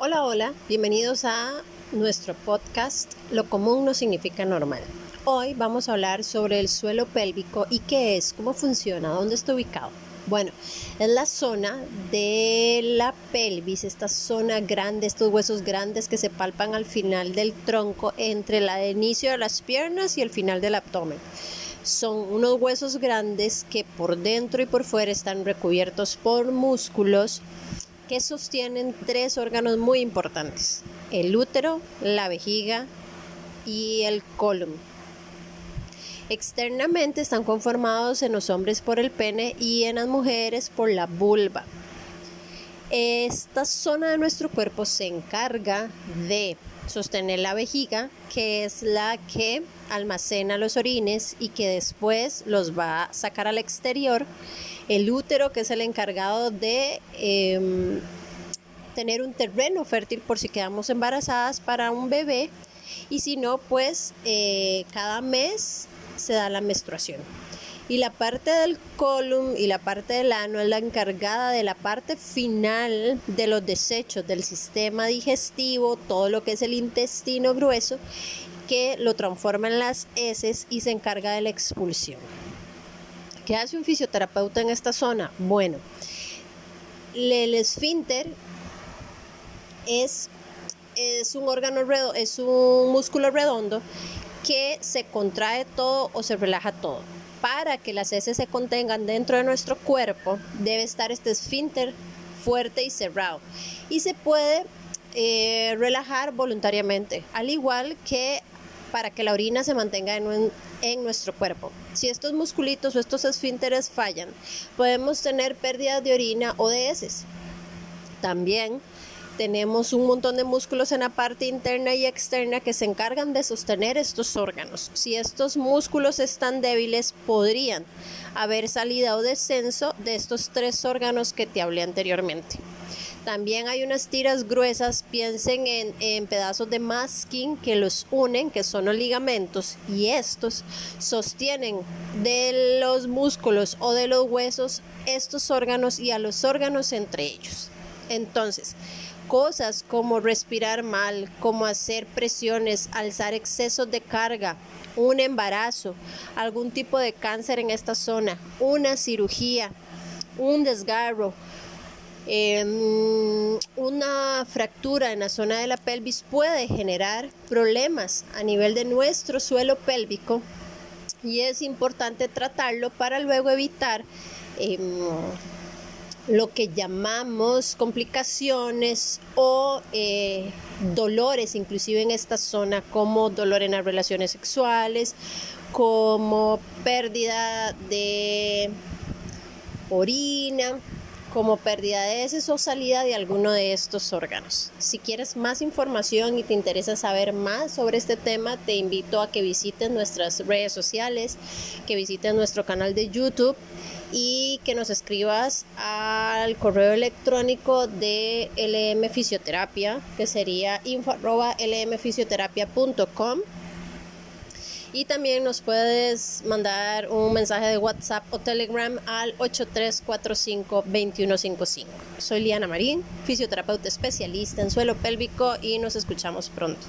Hola, hola, bienvenidos a nuestro podcast Lo común no significa normal. Hoy vamos a hablar sobre el suelo pélvico y qué es, cómo funciona, dónde está ubicado. Bueno, es la zona de la pelvis, esta zona grande, estos huesos grandes que se palpan al final del tronco entre el inicio de las piernas y el final del abdomen. Son unos huesos grandes que por dentro y por fuera están recubiertos por músculos que sostienen tres órganos muy importantes, el útero, la vejiga y el colon. Externamente están conformados en los hombres por el pene y en las mujeres por la vulva. Esta zona de nuestro cuerpo se encarga de sostener la vejiga, que es la que almacena los orines y que después los va a sacar al exterior el útero, que es el encargado de em, tener un terreno fértil por si quedamos embarazadas para un bebé, y si no, pues eh, cada mes se da la menstruación. Y la parte del colon y la parte del ano es la encargada de la parte final de los desechos del sistema digestivo, todo lo que es el intestino grueso, que lo transforma en las heces y se encarga de la expulsión. ¿Qué hace un fisioterapeuta en esta zona? Bueno, el esfínter es, es un órgano redondo, es un músculo redondo que se contrae todo o se relaja todo. Para que las heces se contengan dentro de nuestro cuerpo, debe estar este esfínter fuerte y cerrado. Y se puede eh, relajar voluntariamente, al igual que para que la orina se mantenga en, nuestro cuerpo. Si estos musculitos o estos esfínteres fallan, podemos tener pérdidas de orina o de heces. También tenemos un montón de músculos en la parte interna y externa que se encargan de sostener estos órganos. Si estos músculos están débiles, podrían haber salida o descenso de estos tres órganos que te hablé anteriormente. También hay unas tiras gruesas, piensen en, pedazos de masking que los unen, que son los ligamentos, y estos sostienen de los músculos o de los huesos estos órganos y a los órganos entre ellos. Entonces, cosas como respirar mal, como hacer presiones, alzar excesos de carga, un embarazo, algún tipo de cáncer en esta zona, una cirugía, un desgarro, em, una fractura en la zona de la pelvis puede generar problemas a nivel de nuestro suelo pélvico y es importante tratarlo para luego evitar em, lo que llamamos complicaciones o eh, dolores, inclusive en esta zona, como dolor en las relaciones sexuales, como pérdida de orina, como pérdida de heces o salida de alguno de estos órganos. Si quieres más información y te interesa saber más sobre este tema, te invito a que visites nuestras redes sociales, que visites nuestro canal de YouTube y que nos escribas al correo electrónico de LM Fisioterapia, que sería info.lmfisioterapia.com. Y también nos puedes mandar un mensaje de WhatsApp o Telegram al 8345-2155. Soy Liana Marín, fisioterapeuta especialista en suelo pélvico y nos escuchamos pronto.